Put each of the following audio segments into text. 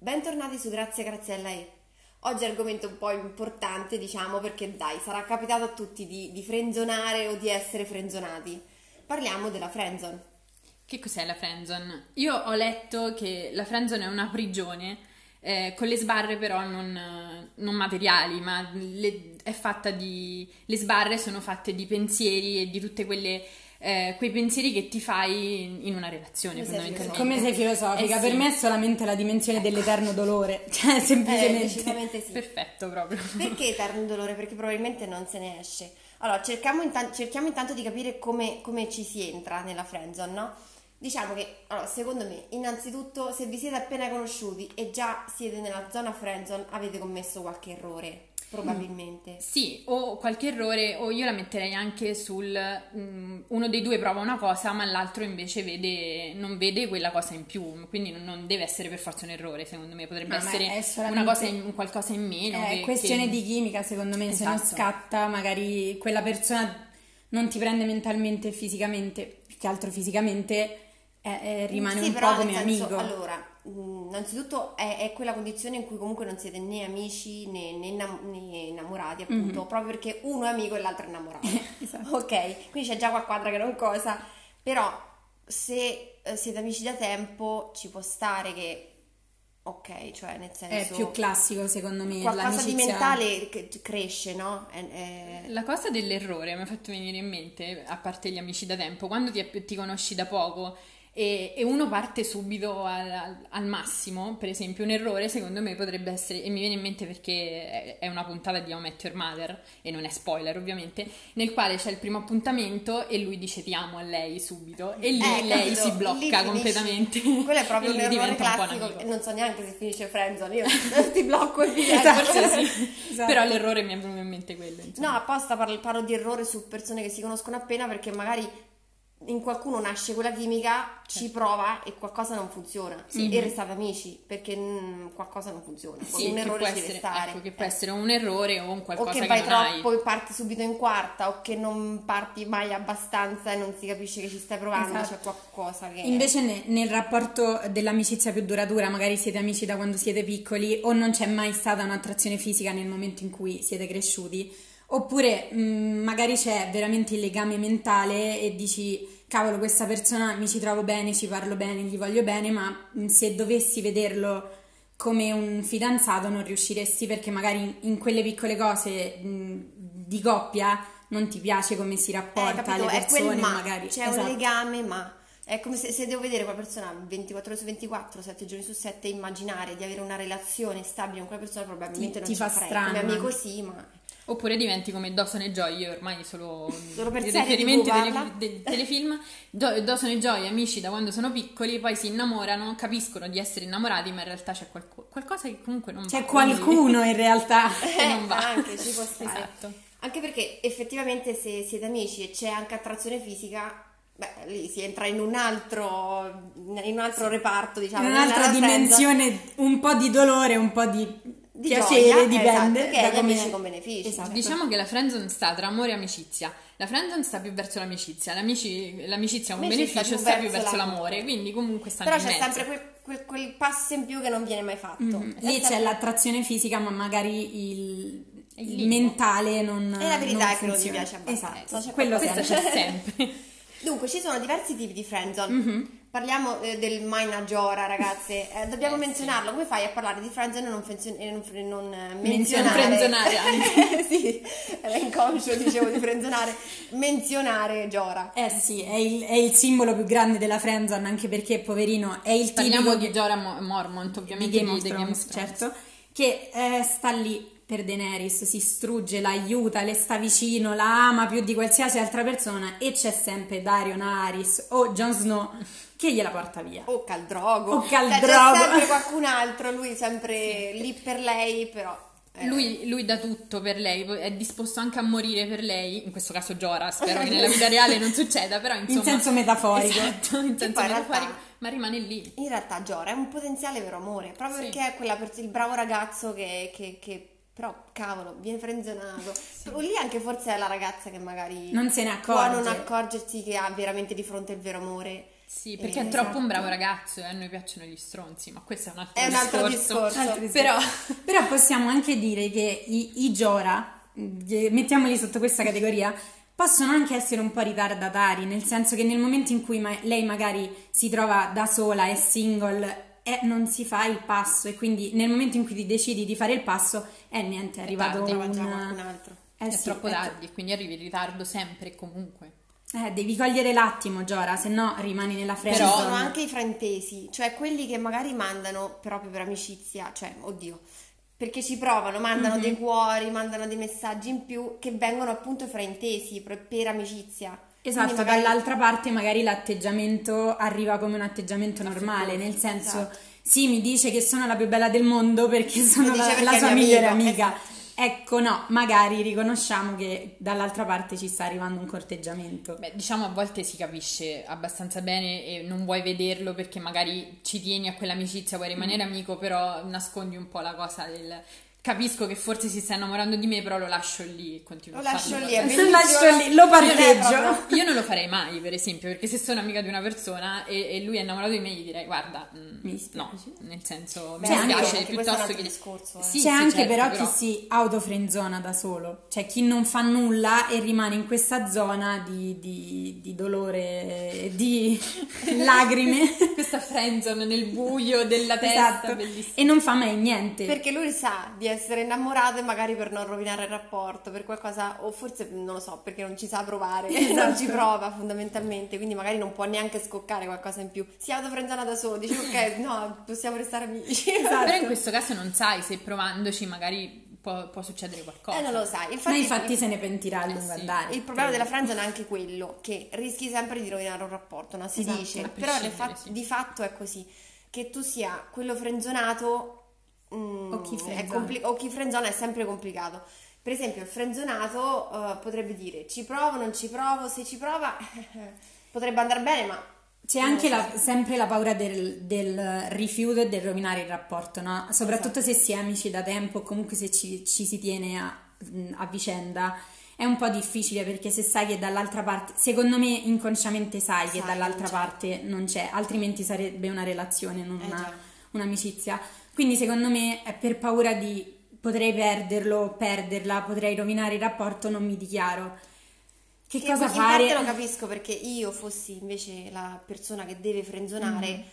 Bentornati su Grazie Graziella E. Oggi è argomento un po' importante, diciamo, perché dai, sarà capitato a tutti di, di frenzonare o di essere frenzonati. Parliamo della frenzon. Che cos'è la friendzone? Io ho letto che la friendzone è una prigione eh, con le sbarre però non, non materiali, ma le, è fatta di... le sbarre sono fatte di pensieri e di tutte quelle... Eh, quei pensieri che ti fai in, una relazione Come sei fondamentalmente. Come sei filosofica? Eh, Per sì. me è solamente la dimensione dell'eterno dolore, cioè Eh, semplicemente. decisamente sì. Perfetto proprio. Perché eterno dolore? Perché probabilmente non se ne esce. Allora, cerchiamo, intan- cerchiamo intanto di capire come, come ci si entra nella friendzone, no? Diciamo che, allora, secondo me, innanzitutto, se vi siete appena conosciuti e già siete nella zona friendzone, avete commesso qualche errore, probabilmente. Sì, o qualche errore, o io la metterei anche sul mm, uno dei due prova una cosa, ma l'altro invece vede, non vede quella cosa in più, quindi non, non deve essere per forza un errore, secondo me, potrebbe No, essere è una solamente- cosa in, un qualcosa in meno. È che- questione che- di chimica, secondo me, se non Esatto. scatta, magari quella persona non ti prende mentalmente e fisicamente, più che altro fisicamente, eh, eh, rimane Sì, un po' come senso, amico. Allora, mh, innanzitutto è, è quella condizione in cui comunque non siete né amici né, né né innamorati, appunto, proprio perché uno è amico e l'altro è innamorato. Esatto. Ok, quindi c'è già qua quadra che non cosa, però se eh, siete amici da tempo ci può stare che, ok, cioè nel È senso... più classico, secondo me, Qualcosa di mentale che cresce, no? È- è- La cosa dell'errore mi ha fatto venire in mente, a parte gli amici da tempo, quando ti, ti conosci da poco e, e uno parte subito al, al- al massimo, per esempio un errore secondo me potrebbe essere, e mi viene in mente perché è, una puntata di How I Met Your Mother, e non è spoiler ovviamente, nel quale c'è il primo appuntamento e lui dice ti amo a lei subito e lì Eh, lei capito? si blocca completamente. Quello è proprio un errore un un classico. amico. Non so neanche se finisce Friendzone. Io ti blocco e via. Esatto, Forse sì. Esatto. Però l'errore mi è venuto in mente quello. insomma. No, apposta parlo, parlo di errore su persone che si conoscono appena perché magari in qualcuno nasce quella chimica, ci prova e qualcosa non funziona. E restate amici perché qualcosa non funziona. Sì, un che errore ci deve stare. ecco, che può Eh. essere un errore o un O qualcosa che che, vai hai. troppo e parti subito in quarta, o che non parti mai abbastanza e non si capisce che ci stai provando, Esatto. c'è qualcosa che. Invece ne- nel rapporto dell'amicizia più duratura, magari siete amici da quando siete piccoli o non c'è mai stata un'attrazione fisica nel momento in cui siete cresciuti, oppure mh, magari c'è veramente il legame mentale e dici cavolo questa persona mi ci trovo bene, ci parlo bene, gli voglio bene, ma mh, se dovessi vederlo come un fidanzato non riusciresti perché magari in, in quelle piccole cose mh, di coppia non ti piace come si Eh, rapporta capito? alle persone, ma, magari c'è esatto. un legame, ma è come se, se devo vedere quella persona 24 ore su 24, 7 giorni su 7, immaginare di avere una relazione stabile con quella persona probabilmente Ti- non ti ci fa strano, Come amico eh. sì, ma Oppure diventi come Dawson e Joy, io ormai solo, Solo per i riferimenti parla? dei telefilm. Do- Dawson e Joy, amici da quando sono piccoli, poi si innamorano, capiscono di essere innamorati, ma in realtà c'è qualco- qualcosa che comunque non C'è va. quindi- qualcuno in realtà. che non va. Eh, anche ci può stare. Esatto. Anche perché effettivamente se siete amici e c'è anche attrazione fisica, beh, lì si entra in un altro, in un altro reparto, diciamo. in un'altra dimensione un po' di dolore, un po' di, Di piacere, gioia, dipende esatto, che è da gli come- amici con benefici. Esatto. Diciamo che la friendzone sta tra amore e amicizia. La friendzone sta più verso l'amicizia, l'amici- l'amicizia è un L'amicizia beneficio, più sta più verso verso l'amore. l'amore, quindi comunque stanno Però in c'è mezzo. sempre quel, quel- quel passo in più che non viene mai fatto. Mhm. È Lì sempre- c'è l'attrazione fisica, ma magari il, Il mentale non E la verità non è che non ti piace abbastanza. Esatto, C'è quello Questo c'è sempre. Dunque, ci sono diversi tipi di friendzone. Mhm. Parliamo eh, del Mainaggiora, ragazze. Eh, dobbiamo Eh, sì. menzionarlo. Come fai a parlare di friendzone e non, fenzio- e non, fre- non, eh, Menzionare. menzionare? Frenzonare sì, era inconscio, dicevo di frenzonare. Menzionare Giora. Eh sì, è il, è il simbolo più grande della friendzone, anche perché, poverino, è il Parliamo tipico di Jorah Mo- Mormont, di ovviamente Game di Game Thrones, of Thrones. certo, che eh, sta lì per Daenerys, si strugge, la aiuta, le sta vicino, la ama più di qualsiasi altra persona e c'è sempre Dario Naris o Jon Snow che gliela porta via. O Caldrogo. O Cioè, Caldrogo. C'è sempre qualcun altro, lui sempre lì per lei, però. eh, Lui, lui dà tutto per lei, è disposto anche a morire per lei, in questo caso Jorah, spero che nella vita reale non succeda, però insomma... senso metaforico. Esatto, in senso in realtà- metaforico, ma rimane lì. In realtà Giora è un potenziale vero amore, proprio Sì. perché è quella il bravo ragazzo che, che- che- però cavolo, viene frenzonato. Però Lì anche forse è la ragazza che magari Non se ne può non accorge. accorgersi che ha veramente di fronte il vero amore Sì, perché Eh, è troppo un esatto. bravo ragazzo e a noi piacciono gli stronzi, ma questo è un altro È un altro discorso. Altri. Però Però possiamo anche dire che i, i eh, mettiamoli sotto questa categoria, possono anche essere un po' ritardatari, nel senso che nel momento in cui ma- lei magari si trova da sola, è single, e non si fa il passo e quindi nel momento in cui ti decidi di fare il passo, eh niente, è arrivato tardi, già un... altro. Eh è sì, troppo eh, tardi e quindi arrivi in ritardo sempre e comunque. Eh, devi cogliere l'attimo, Giora, se no rimani nella Ci friend sono anche i fraintesi, cioè quelli che magari mandano proprio per amicizia, cioè, oddio, perché ci provano, mandano Mhm. dei cuori, mandano dei messaggi in più che vengono appunto fraintesi per, per amicizia. Esatto, magari- dall'altra parte magari l'atteggiamento arriva come un atteggiamento normale, nel senso, esatto. sì, mi dice che sono la più bella del mondo perché sono la, perché la sua migliore amica. esatto. Ecco, no, magari riconosciamo che dall'altra parte ci sta arrivando un corteggiamento. Beh, diciamo a volte si capisce abbastanza bene e non vuoi vederlo perché magari ci tieni a quell'amicizia, vuoi rimanere Mm. amico, però nascondi un po' la cosa del... Capisco che forse si sta innamorando di me, però lo lascio lì e continuo Lo a lascio lì, Lo lascio lì, lo parcheggio. Io non lo farei mai, per esempio, perché se sono amica di una persona e, e lui è innamorato di me, gli direi, guarda, mm, Mi no, nel senso, Beh, mi un piuttosto che... discorso, eh. Sì, C'è sì, anche certo, però, chi si autofrenzona da solo, cioè chi non fa nulla e rimane in questa zona di, di- di dolore, di lacrime. Questa friendzone nel buio della testa, Esatto. E non fa mai niente. Perché lui sa di essere innamorato e magari per non rovinare il rapporto, per qualcosa, o forse non lo so, perché non ci sa provare, non Esatto. ci prova fondamentalmente, quindi magari non può neanche scoccare qualcosa in più. Si autofrenzona da solo, dice ok, no, possiamo restare amici. Esatto. Però in questo caso non sai se provandoci magari può, può succedere qualcosa. Eh, non lo sai. Ma Infatti, infatti se ne pentirà a lungo sì. andare. il problema della friendzone è anche quello, che rischi sempre di rovinare un rapporto, no? Si Esatto, dice, però fa- sì. di fatto è così, che tu sia quello frenzonato mm, O chi è frenzona. compli- o chi frenzona è sempre complicato. Per esempio, il frenzonato eh, potrebbe dire ci provo, non ci provo, se ci prova potrebbe andare bene, ma C'è anche la- sempre la paura del, del rifiuto e del rovinare il rapporto, no? Soprattutto se si è amici da tempo o comunque se ci, ci si tiene a, a vicenda. È un po' difficile perché se sai che dall'altra parte, secondo me inconsciamente sai che Sai che dall'altra non c'è. parte non c'è, altrimenti sarebbe una relazione, non Eh una- un'amicizia. Quindi secondo me è per paura di potrei perderlo, perderla, potrei rovinare il rapporto, non mi dichiaro. Che, cosa in fare? parte lo capisco perché io fossi invece la persona che deve frenzonare,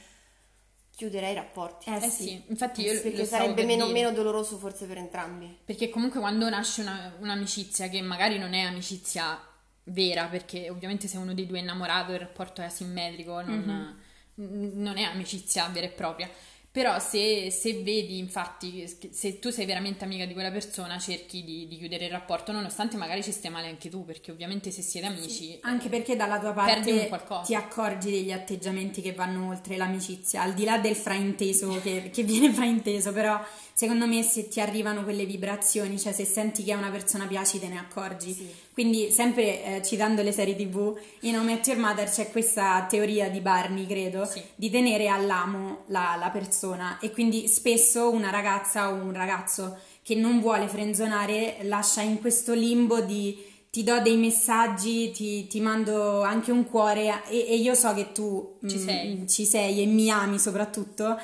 chiuderei i rapporti. Eh Eh sì. sì, infatti io perché lo sarebbe per meno, meno doloroso forse per entrambi. Perché comunque quando nasce una- un'amicizia che magari non è amicizia vera, perché ovviamente se uno dei due è innamorato il rapporto è asimmetrico, non, n- non è amicizia vera e propria. Però se, se vedi, infatti, se tu sei veramente amica di quella persona, cerchi di, di chiudere il rapporto, nonostante magari ci stia male anche tu, perché ovviamente se siete amici... Anche perché dalla tua parte ti accorgi degli atteggiamenti che vanno oltre l'amicizia, al di là del frainteso che, che viene frainteso, però secondo me se ti arrivano quelle vibrazioni, cioè se senti che a una persona piaci te ne accorgi. Sì. Quindi sempre eh, citando le serie tv, in How I Met Your Mother c'è questa teoria di Barney, credo, Sì. di tenere all'amo la, la persona e quindi spesso una ragazza o un ragazzo che non vuole frenzonare lascia in questo limbo di ti do dei messaggi, ti, ti mando anche un cuore e, e io so che tu Ci mm, sei. ci sei e mi ami soprattutto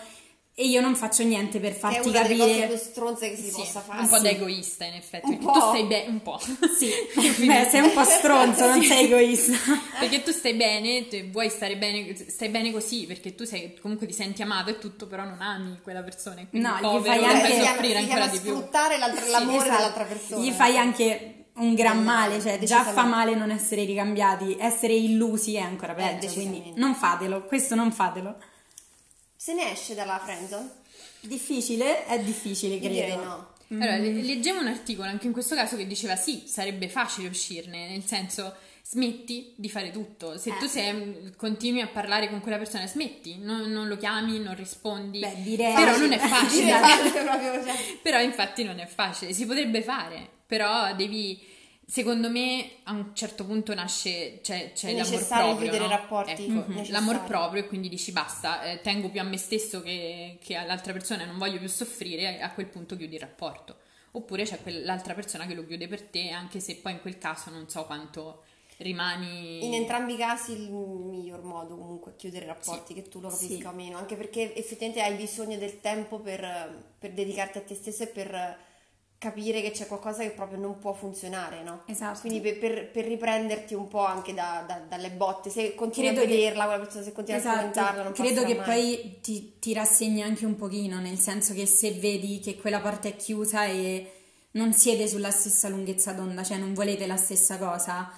e io non faccio niente per Che è farti una delle cose capire più stronze che si Sì, possa fare. un po' sì. da egoista in effetti, Un perché po'. tu stai bene, un po'. Sì, beh, sei un po' stronzo, non sei egoista. Perché tu stai bene, vuoi stare bene, stai bene così, perché tu sei, comunque ti senti amato e tutto, però non ami quella persona. quindi No, gli povero, fai lo anche- fai soffrire ancora di più. sfruttare l'altra- Sì, l'amore Esatto. dell'altra persona. Gli fai anche un gran male, cioè già fa male non essere ricambiati, essere illusi è ancora peggio, quindi decisamente. non fatelo, questo non fatelo. Se ne esce dalla friendzone? Difficile? È difficile, credo. direi no. Allora, le- leggevo un articolo anche in questo caso che diceva sì, sarebbe facile uscirne, nel senso smetti di fare tutto. Se Eh. tu sei- continui a parlare con quella persona, smetti, non, non lo chiami, non rispondi. Beh, direi- Però non è facile. Dire facile proprio, cioè. Però infatti non è facile, si potrebbe fare, però devi, secondo me a un certo punto nasce, c'è, c'è È l'amor proprio, chiudere no? i rapporti, Ecco, Mhm. necessario. l'amor proprio e quindi dici basta, eh, tengo più a me stesso che, che all'altra persona, non voglio più soffrire, a quel punto chiudi il rapporto. Oppure c'è quell'altra persona che lo chiude per te, anche se poi in quel caso non so quanto rimani... In entrambi i casi il miglior modo comunque è chiudere rapporti, Sì. che tu lo capisca o meno, anche perché effettivamente hai bisogno del tempo per, per dedicarti a te stesso e per capire che c'è qualcosa che proprio non può funzionare, no? Esatto. Quindi per, per- per riprenderti un po' anche da- da- dalle botte, se continui Credo a che- vederla, quella persona, se continui a commentarla, non Esatto, credo che mai. poi ti, ti rassegni anche un pochino, nel senso che se vedi che quella porta è chiusa e non siete sulla stessa lunghezza d'onda, cioè non volete la stessa cosa,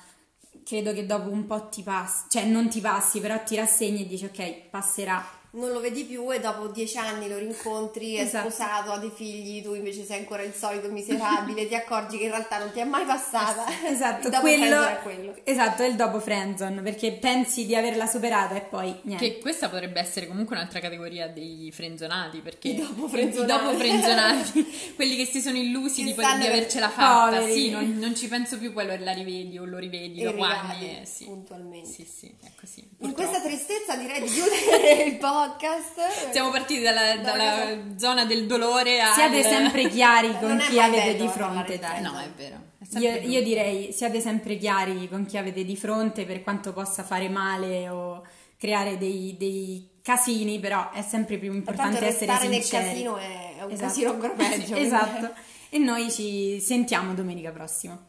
credo che dopo un po' ti passi, cioè non ti passi, però ti rassegni e dici ok, passerà. Non lo vedi più e dopo dieci anni lo rincontri, è Esatto. sposato, ha dei figli, tu invece sei ancora il solito miserabile, ti accorgi che in realtà non ti è mai passata. Esatto, Il dopo quello, è quello. esatto, è il dopo friendzone, perché pensi di averla superata e poi niente. Che questa potrebbe essere comunque un'altra categoria dei frenzonati, perché I dopo i frenzonati. dopo frenzonati, quelli che si sono illusi Che di, sanno di avercela fatta, Poveri. sì, non, non ci penso più, poi lo- la rivedi o lo rivedi E dopo anni, eh, sì. puntualmente. Sì, sì, è così. In purtroppo. questa tristezza direi di chiudere il podcast. Siamo partiti dalla, Da dalla zona del dolore a... Siate sempre chiari con chi avete bello di fronte. dai. No, è vero. è Io, io direi siate sempre chiari con chi avete di fronte per quanto possa fare male o creare dei, dei casini, però è sempre più Tanto importante essere restare nel sinceri. casino è, è un Esatto. casino ancora peggio. quindi- esatto. E noi ci sentiamo domenica prossima.